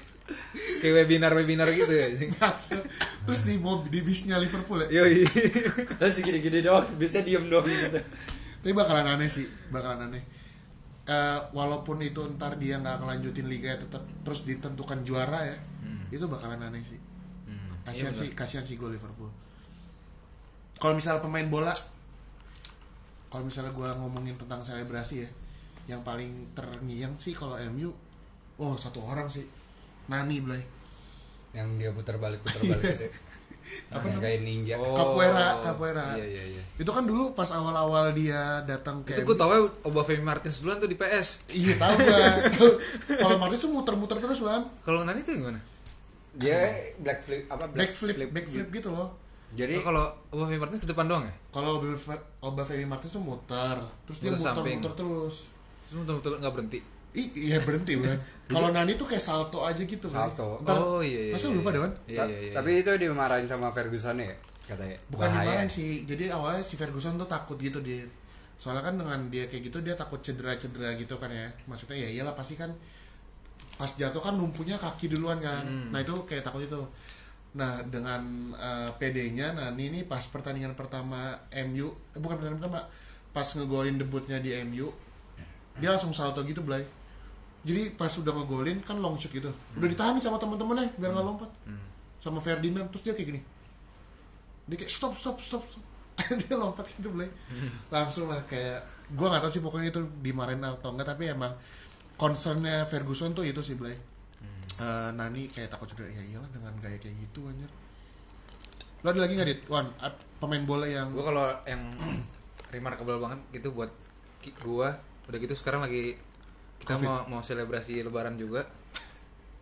kayak webinar webinar gitu ya Terus di mobil di bisnya Liverpool ya. yoi Terus gini-gini doang, biasanya diem doang gitu. Tapi bakalan aneh sih, bakalan aneh. Eh, walaupun itu ntar dia nggak ngelanjutin liga ya tetap terus ditentukan juara ya, Hmm. itu bakalan aneh sih. Hmm, Kasihan iya sih, kasihan sih gue Liverpool. Kalau misalnya pemain bola, kalau misalnya gue ngomongin tentang selebrasi ya, yang paling terngiang sih kalau MU, oh satu orang sih, Nani Blay. Yang dia putar balik putar balik gitu. [laughs] Apa Yang kayak ninja. Oh, Capoeira, capoeira. iya iya iya Itu kan dulu pas awal-awal dia datang ke itu gue tau ya Obafemi Martins duluan tuh di PS Iya tahu. [laughs] Tahu. Kalau Martis tuh muter-muter terus bang. kalau Nani tuh gimana Dia black flip apa Backflip, backflip gitu loh. Jadi Oh, kalau Obafemi Martins ke depan doang ya Kalau Obafemi Martis tuh muter, terus dia Muter samping. muter-muter terus. terus betul-betul nggak berhenti Ih, iya berhenti [laughs] bang. Kalau Nani tuh kayak salto aja gitu. Bang. Salto. Ntar- oh iya iya Masa iya, lu lupa iya. Dewan? iya Ta- iya iya Tapi itu dimarahin sama Ferguson ya katanya. Bukan Bahaya. dimarahin sih. Jadi awalnya si Ferguson tuh takut gitu dia. Soalnya kan dengan dia kayak gitu dia takut cedera-cedera gitu kan ya. Maksudnya ya iyalah pasti kan pas jatuh kan lumpuhnya kaki duluan kan. Hmm. Nah itu kayak takut itu. Nah dengan eh, PD-nya Nani ini pas pertandingan pertama MU, eh, bukan pertandingan pertama, pas ngegolin debutnya di MU, dia langsung salto gitu Blay. Jadi pas udah ngegolin kan long shoot gitu, udah ditahan sama temen-temennya biar nggak lompat, Hmm. sama Ferdinand terus dia kayak gini, dia kayak stop stop stop, stop. [laughs] dia lompat gitu Blay, langsung lah kayak gua nggak tahu sih pokoknya itu dimarahin atau enggak tapi emang concernnya Ferguson tuh itu sih Blay. Eh, Nani kayak takut cedera ya iyalah dengan gaya kayak gitu anjir. Lo ada lagi nggak dit? Wan pemain bola yang gue kalau yang [clears throat] remarkable banget gitu buat gua udah gitu sekarang lagi kita Covid. mau mau selebrasi lebaran juga.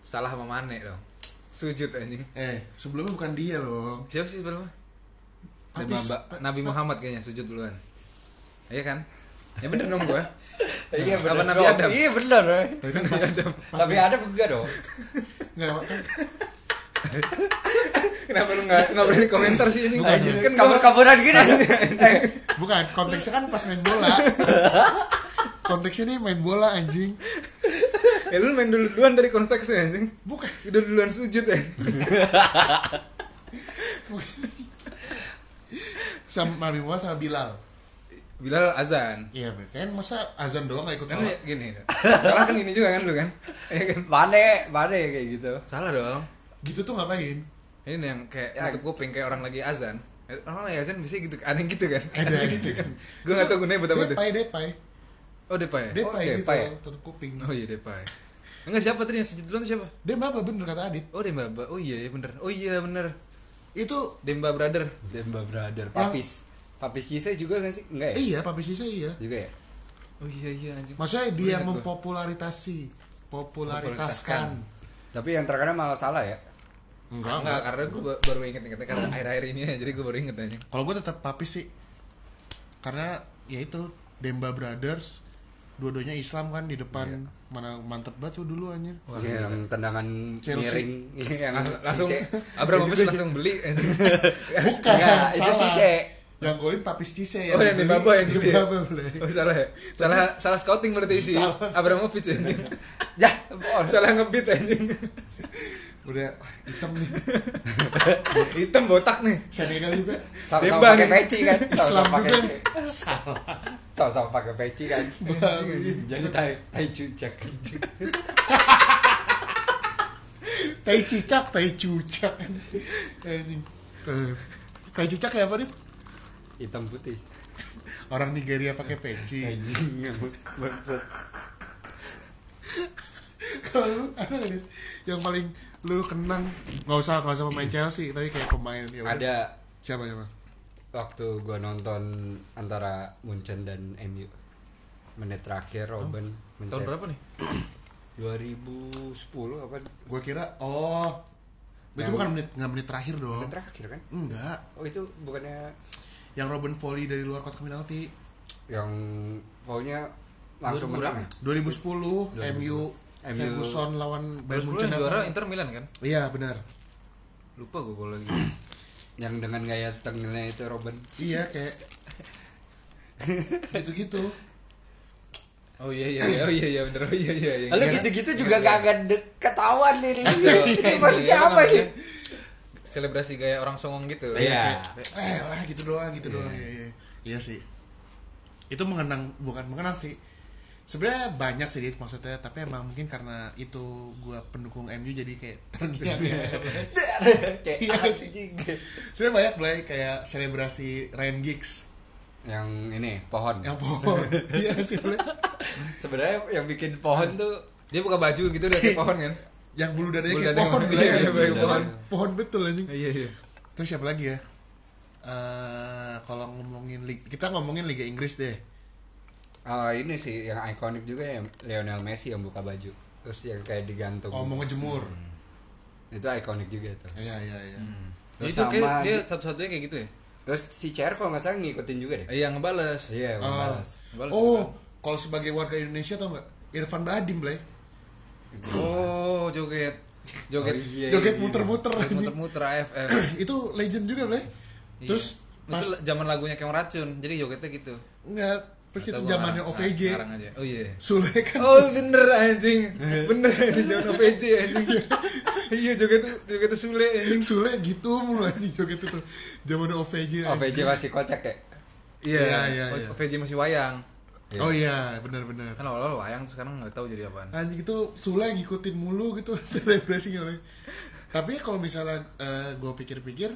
Salah sama Mane dong. Sujud anjing. Eh sebelumnya bukan dia loh. Siapa sih sebelumnya? Nabi, Nabi Muhammad kayaknya sujud duluan. Iya kan? Ya bener dong gua [laughs] Iya Apa benar. Nabi Adam? Iya benar. eh. tapi kan pas, [laughs] pas Tapi ada enggak dong? nggak kan [laughs] kenapa lu nggak nggak berani komentar sih ini Bukan, ya. kan Kabur gua- kaburan gini. [laughs] Eh, bukan konteksnya kan pas main bola konteksnya nih main bola anjing ya lu main dulu duluan dari konteksnya anjing bukan udah duluan sujud ya sama Nabi Muhammad sama Bilal Bilal azan. Iya, kan masa azan doang gak ikut Kan sholat? gini. Salah kan ini juga kan lu kan? Iya kan? Mana ya kayak gitu. Salah dong. Gitu tuh ngapain? Ini yang kayak Ya. nutup kuping kayak orang lagi azan. Eh, Orang lagi azan bisa gitu, aneh gitu kan? Ada Aneh gitu kan? Gue gak tau gunanya buat apa tuh. Depai, depai. Oh Depai. ya? Depai gitu, depai. tutup kuping. Oh iya Depai. Enggak siapa tadi yang sujud duluan siapa? Demba bener kata Adit? Oh Demba. Ba- Oh iya iya bener. Oh iya bener. Itu Demba brother. Demba Brother. Papis. Papis Cise juga gak sih? Enggak ya? iya, Papi Sisa iya. Juga ya? Oh iya iya anjing. Maksudnya dia yang mempopularitasi, Popularitaskan. popularitaskan. Tapi yang terkadang malah salah ya. Enggak, Enggak, enggak. karena gue baru inget ingetnya karena akhir-akhir ini ya, jadi gue baru inget aja. Kalau gue tetap Papi sih. Karena ya itu Demba Brothers dua-duanya Islam kan di depan mana mantep banget tuh dulu anjir. Wah, Iya, yang tendangan Chelsea. miring yang Lang- langsung. Abramovich langsung beli. Bukan, Enggak, itu salah. Yang golin Papis Cisse ya. Oh yang di Baba yang ya. Baba boleh. Oh salah ya. Salah salah scouting berarti si Salah. Abramovich anjing. Ya, bos. Salah ngebit anjing. Udah wah, hitam nih. [laughs] Hitam botak nih. Senegal juga. Sama-sama pakai peci kan? Islam pakai juga. Salah. Sama-sama pakai peci kan? Jadi tai tai cucak. Tai cicak, tai cucak. Anjing. Eh, Tai cicak kayak apa nih? Hitam putih. [laughs] Orang Nigeria pakai peci. Maksud. Kalau ada yang paling lu kenang nggak usah nggak usah pemain Chelsea tapi kayak pemain ya. Ada siapa siapa? waktu gua nonton antara Munchen dan MU menit terakhir Robin Tahun mencet berapa nih? [clears throat] 2010 apa Gue kira oh itu bukan menit nggak menit terakhir dong. menit terakhir kan Enggak, oh itu bukannya yang Robin volley dari luar kotak penalti yang pokoknya langsung 2000 menang ya? 2010 MU MU. Ferguson lawan Bayern Munchen yang juara? Inter Milan kan? Iya benar. Lupa gue kalau lagi. [clears throat] yang dengan gaya tengahnya itu Robin Iya kayak gitu-gitu. Oh iya iya iya oh iya iya bener oh iya iya. iya. lalu Iya. gitu-gitu juga gak akan de- ketahuan nih Iya, ini iya, maksudnya iya, apa nih Selebrasi gaya orang songong gitu. Iya. Kayak, eh lah gitu doang gitu doang. Iya, iya. Iya sih. Itu mengenang bukan mengenang sih. Sebenarnya banyak sih Dit, maksudnya, tapi emang mungkin karena itu gua pendukung MU jadi kayak terngiang ya. [laughs] kayak Iya sih. anjing. Sebenarnya banyak Blay kayak selebrasi Ryan Giggs yang ini pohon yang pohon. [laughs] Iya sih sebenarnya yang bikin pohon tuh Dia buka baju gitu udah kayak [laughs] pohon kan? Yang bulu dadanya Bulu kayak dadanya, pohon iya, Blay. iya, kayak pohon, pohon. pohon betul anjing. Iya iya. Terus siapa lagi ya? Eh kalau ngomongin lig- kita ngomongin Liga Inggris deh. Ah, ini sih yang ikonik juga ya Lionel Messi yang buka baju terus yang kayak digantung Oh, mau ngejemur. itu ikonik juga tuh Iya, iya, iya. Terus itu kayak sama dia di- satu-satunya kayak gitu ya? terus si Cher kalau nggak salah ngikutin juga deh Iya ngebales. iya Oh. membalas Ngebales Oh, kalau sebagai warga Indonesia tau nggak? Irfan Badim, Blay. Oh, joget. Joget. Oh, iya, Joget iya. muter-muter anjing. Muter-muter [clears throat] AFF. itu legend juga, Blay. Iya. Terus pas itu zaman lagunya kayak racun. Jadi jogetnya gitu. enggak, terus itu Atau zamannya OVJ. Oh iya. Sule kan Oh bener anjing [laughs] Bener anjing Zaman OPJ anjing [laughs] Iya joget joget Sule anjing Sule gitu mulu anjing joget itu. Zamannya OVJ. anjing. OVJ masih kocak ya Iya Iya, iya, iya. OPJ masih wayang Oh iya, benar-benar. Kan awal-awal wayang Terus sekarang gak tahu jadi apaan Anjing itu Sule ngikutin mulu gitu [laughs] selebrasinya oleh. Tapi kalau misalnya gue pikir-pikir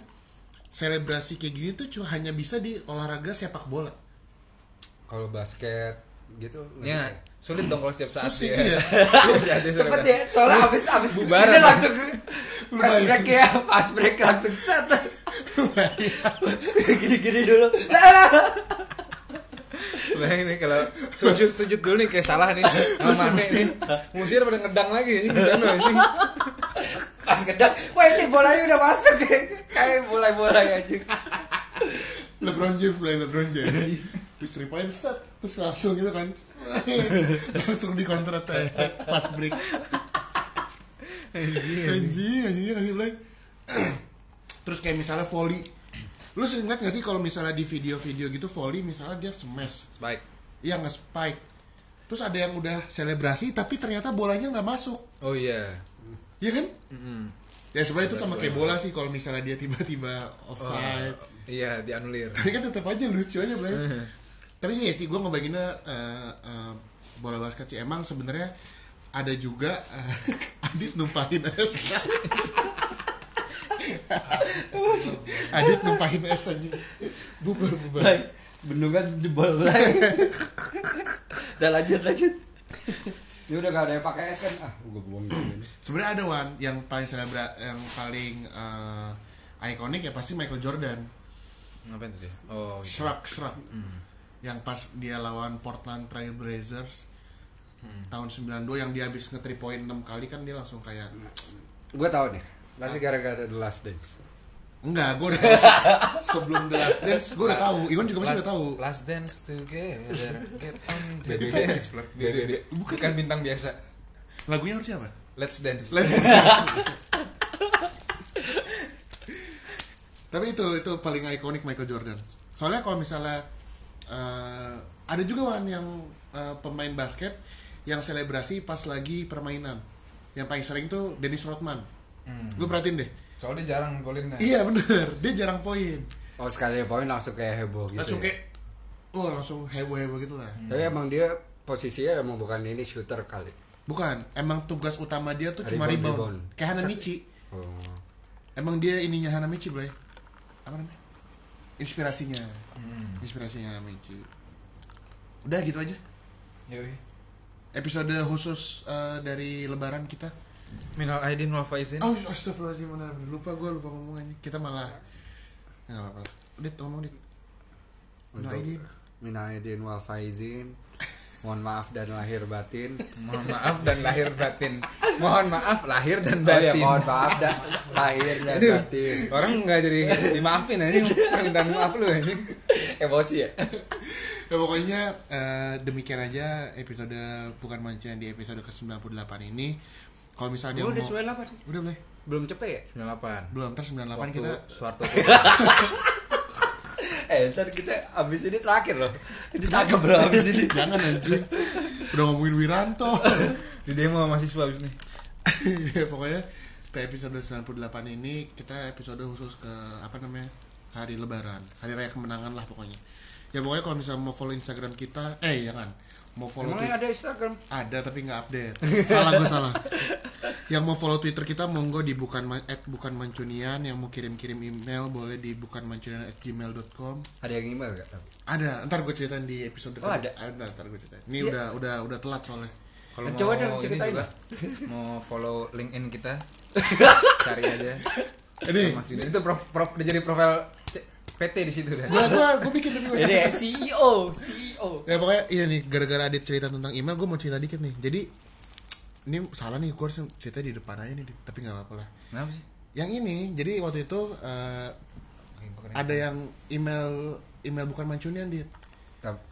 selebrasi kayak gini tuh cuma hanya bisa di olahraga sepak bola. kalau basket gitu nggak Ya bisa. sulit dong kalau setiap saat Susah [laughs] dia iya. Cepet ya soalnya abis abis Bubaran. ini langsung fast break ya fast break langsung set Iya. [laughs] gini-gini dulu Bayangin nih kalau sujud sujud dulu nih kayak salah nih sama Mane nih musir pada ngedang lagi anjing di sana anjing pas gedang wah ini bolanya udah masuk kayak mulai mulai anjing LeBron James play LeBron James. Terus three point set terus langsung gitu kan. langsung di counter attack fast break. Anjing, anjing anjing play. terus kayak misalnya volley. Lu sering ingat gak sih kalau misalnya di video-video gitu volley misalnya dia smash. baik Iya nge-spike. Terus ada yang udah selebrasi tapi ternyata bolanya nggak masuk. oh iya Iya kan? Mm-mm. Ya sebenarnya itu sama kayak bola sih kalau misalnya dia tiba-tiba offside. iya dianulir Tapi kan tetap aja lucu aja, Bray. [laughs] tapi ya sih gue ngebaginnya eh, eh, bola basket sih emang sebenarnya ada juga eh, [laughs] Adit numpahin es [laughs] Adit numpahin es aja bubar bubar Lai, bendungan jebol lagi. Udah lanjut lanjut. Ini udah gak ada yang pakai es kan? Ah, gue buang sebenarnya ada one yang paling selebra yang paling eh, ikonik ya pasti Michael Jordan Ngapain tadi? Oh, gitu. Shrug Shrug yang pas dia lawan Portland Trail Blazers tahun 92 yang dia habis nge 3 point 6 kali kan dia langsung kayak Gue tahu nih. Pasti gara-gara The Last Dance. enggak gue udah tahu se- sebelum The Last Dance gue udah tahu Iwan juga pasti udah tahu Last dance together, get on the dance floor. BBB. Bukan bintang biasa. lagunya harusnya apa? Let's dance. Let's Tapi itu itu paling ikonik Michael Jordan. Soalnya kalau misalnya eh, ada juga Wan yang eh, pemain basket yang selebrasi pas lagi permainan. Yang paling sering tuh Dennis Rodman. Hmm. Lu perhatiin deh. Soalnya dia jarang golin ya. Iya bener, dia jarang poin. Oh sekali poin langsung kayak heboh gitu. Langsung ya? kayak wah langsung heboh-heboh gitu lah. Tapi emang dia posisinya emang bukan ini shooter kali. Bukan, emang tugas utama dia tuh cuma Rebound, rebound. Kayak Hanamichi. Oh. Emang dia ininya Hanamichi, Blay. Apa namanya? Inspirasinya. Hmm. Inspirasinya Hanamichi. Udah gitu aja. Yoi. Episode khusus eh, dari lebaran kita. Minal aidin wal faizin. Oh, astagfirullahaladzim, benar. lupa gue lupa ngomongnya. Kita malah nggak apa-apa. lah. Dit ngomong dit. Nah, Untuk ini Minaidin wal faizin. Mohon maaf dan lahir batin. Mohon maaf dan lahir batin. Mohon maaf lahir dan Oh ya batin. mohon maaf dan lahir dan Itu batin. orang nggak jadi dimaafin aja permintaan maaf lu aja. Emosi ya. ya pokoknya eh, demikian aja episode bukan mancing di episode ke-98 ini. Kalau misalnya Lu mau udah 98 Udah boleh. belum cepet ya? 98. Belum, ntar 98 Waktu kita Suarto [laughs] Eh ntar kita abis ini terakhir loh Ditangkap bro abis ini jangan anjing. Udah ngomongin Wiranto. di demo sama mahasiswa abis ini. ya pokoknya ke episode 98 ini kita episode khusus ke apa namanya hari lebaran hari raya kemenangan lah pokoknya ya pokoknya kalau misalnya mau follow instagram kita eh jangan mau follow Twitter ada Instagram? ada tapi nggak update salah gue salah yang mau follow twitter kita monggo di bukan at bukan mancunian yang mau kirim kirim email boleh di bukan mancunian at gmail.com Ada yang email gak ada ntar gue ceritain di episode Oh, ada? ntar, ntar gue ceritain ini Iya. udah udah udah telat soalnya Kalau Coba mau dong, ceritain juga, lah. mau follow LinkedIn kita, [laughs] cari aja. ini itu prof, prof udah jadi profil PT di situ dah. gue gue gue bikin tapi gua- Ini ya, CEO CEO ya pokoknya iya nih gara-gara Adit cerita tentang email gue mau cerita dikit nih. Jadi ini salah nih gue harus cerita di depan aja nih tapi nggak apa-apa lah. Kenapa sih? yang ini jadi waktu itu eh, ada yang email email bukan mancunian dit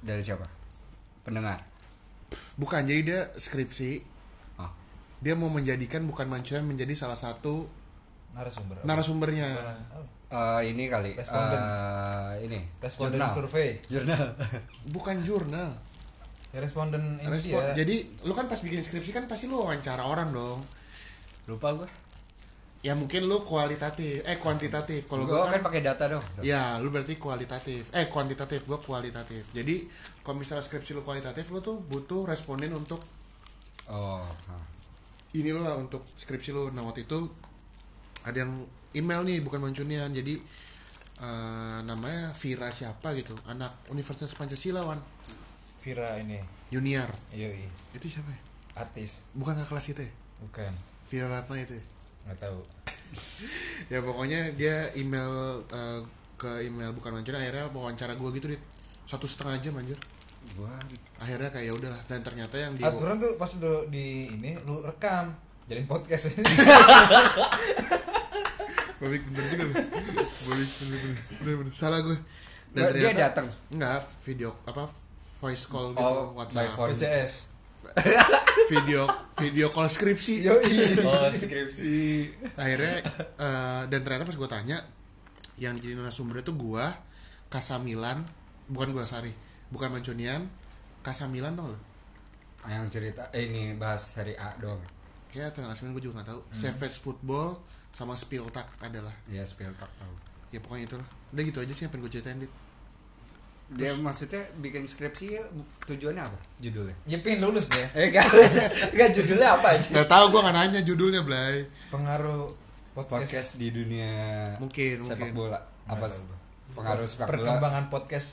Dari siapa? Pendengar? Bukan jadi dia skripsi. Oh dia mau menjadikan bukan mancunian menjadi salah satu Narasumber. narasumbernya Eh, ini kali Responden. eh, ini Responden jurnal. survei. jurnal [laughs] bukan jurnal Ya, responden ini Respon. dia. jadi lu kan pas bikin skripsi kan pasti lu wawancara orang dong lupa gue ya mungkin lu kualitatif eh kuantitatif kalau gue gue kan pakai data dong Ya, lu berarti kualitatif. Eh, kuantitatif, gua kualitatif. Jadi, kalau misalnya skripsi lu kualitatif, lu tuh butuh responden untuk oh ini lu lah untuk skripsi lu. Nah, waktu itu ada yang email nih, bukan mancunian. Jadi eh, namanya Vira siapa gitu, anak Universitas Pancasila wan, Vira ini. Junior. Yoi. Itu siapa ya? Artis. Bukan kakak kelas itu ya? Bukan. Vira Ratna itu ya? Nggak tahu. [laughs] Ya pokoknya dia email eh, ke email bukan mancunian, akhirnya wawancara gua gitu, dit. Satu setengah jam anjir. gua Akhirnya kayak ya udahlah dan ternyata yang di Aturan tuh pas udah di ini lu rekam. Jadiin podcast. [laughs] Balik bener juga. Balik bener bener. Bener bener. Salah gue. Nggak, dia datang? Enggak, video apa voice call gitu Oh, by WhatsApp. PCS. [laughs] Video video call skripsi. oh skripsi Akhirnya eh, dan ternyata pas gue tanya yang jadi narasumbernya tuh gua Kasamilan, bukan gua Sari, bukan Mancunian, Kasamilan tau lo? yang cerita eh, ini bahas seri A doang Kayak Kasamilan gue juga gak tahu. Savage Football sama Spiltak adalah. ya spill talk tahu Ya pokoknya itulah. Udah gitu aja sih yang pengen gue ceritain dit. dia maksudnya bikin skripsi ya, tujuannya apa judulnya Ya pengen lulus deh. eh [laughs] enggak enggak judulnya apa aja Gak tau gue gak nanya judulnya Blay Pengaruh podcast, podcast di dunia Mungkin, sepak mungkin. bola apa Nggak tahu. pengaruh sepak bola perkembangan podcast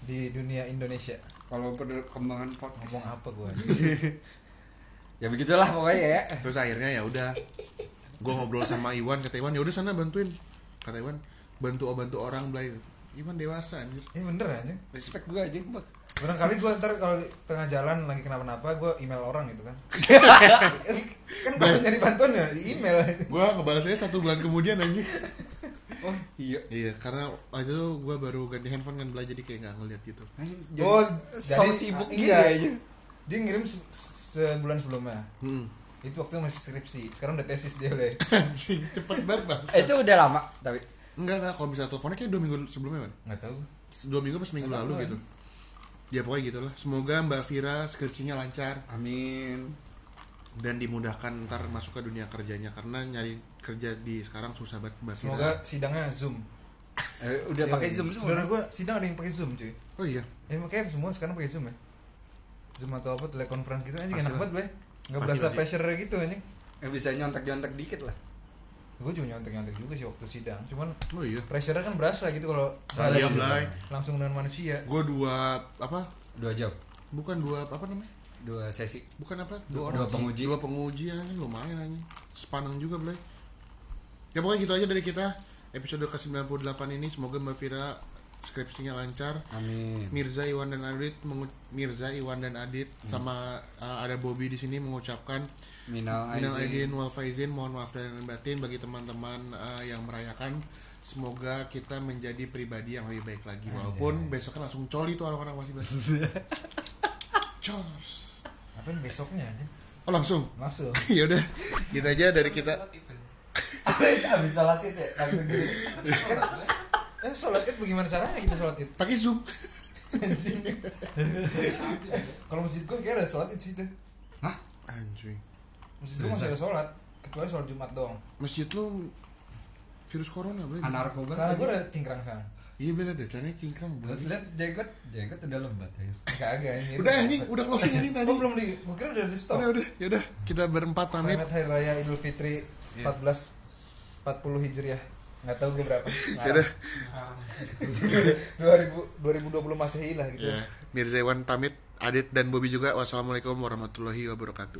di dunia Indonesia. kalau perkembangan podcast Ngomong apa gua? [laughs] ya begitulah pokoknya ya Terus akhirnya ya udah Gue ngobrol sama Iwan Kata Iwan ya udah sana bantuin Kata Iwan Bantu bantu orang Blay Iwan dewasa anjir Ini bener aja. respect gue aja bang Barangkali gue ntar kalau di tengah jalan lagi kenapa-napa gue email orang gitu kan. [laughs] kan kalau nyari bantuan ya di email. Gue ngebalasnya satu bulan kemudian anjir [laughs] oh iya Iya karena waktu itu gue baru ganti handphone kan Blay Jadi kayak gak ngeliat gitu Jadi oh, so jadi- sibuk ah, gitu iya. aja Dia ngirim se- sebulan sebelumnya. Hmm Itu waktu masih skripsi. Sekarang udah tesis dia udah. [laughs] Anjing cepet banget bang. Eh, itu udah lama tapi. Enggak enggak. Kalau misalnya teleponnya kayak dua minggu sebelumnya kan Nggak tahu. Dua minggu pas minggu lalu gitu. Ya pokoknya gitu lah Semoga Mbak Vira skripsinya lancar. Amin. Dan dimudahkan ntar masuk ke dunia kerjanya. Karena nyari kerja di sekarang susah banget Mbak Vira Semoga sidangnya zoom. eh, udah pakai zoom Saudara semua gue sidang ada yang pakai zoom cuy. Oh iya. Ya makanya semua sekarang pakai zoom ya. Zoom atau apa telekonferensi gitu aja enak banget. gue. Nggak berasa pressure gitu anjing. eh, bisa nyontek nyontek dikit lah. Gue juga nyontek-nyontek juga sih waktu sidang. Cuman Oh iya. pressure kan berasa gitu kalau langsung- Blay. langsung dengan manusia. Gue dua apa? Dua jam. Bukan dua apa namanya? Dua sesi. Bukan apa? Dua Dua, orang. penguji. Dua penguji anjing. Lumayan anjing. Sepaneng juga Blay. Ya pokoknya gitu aja dari kita. Episode ke-98 ini. Semoga Mbak Vira skripsinya lancar. Amin. Mirza Iwan dan Adit mengu- Mirza Iwan dan Adit sama uh, ada Bobby di sini mengucapkan minal aidin wal faizin mohon maaf dan batin bagi teman-teman uh, yang merayakan. Semoga kita menjadi pribadi yang lebih baik lagi. Walaupun besoknya langsung coli tuh orang-orang masih bilang. [laughs] Cos. Apa besoknya aja? Oh langsung. Langsung. [laughs] ya udah, gitu aja dari kita. [laughs] habis sholat itu ya? Langsung gitu Eh sholat id bagaimana caranya kita sholat id? Pakai Zoom. Anjing. Kalau masjid gue kayak ada sholat id sih tuh. hah Anjing. Masjid gue masih ada sholat. Kecuali sholat Jumat doang. Masjid lu virus corona belum? anarko Karena banget gue udah cingkrang sana. Iya bener deh, caranya kingkrang. terus lihat jenggot jenggot udah lebat ya Kagak ini. Udah anjing, udah closing anjing [laughs] tadi. Oh belum di, gue kira udah di stop. Udah udah, ya udah kita berempat pamit. Selamat Hari Raya Idul Fitri Iya. 14 40 Hijriah. Nggak tahu gue berapa. Ya udah. 2000 2020 Masehi lah gitu. Ya, Mirza Iwan pamit, Adit dan Bobby juga. Wassalamualaikum warahmatullahi wabarakatuh.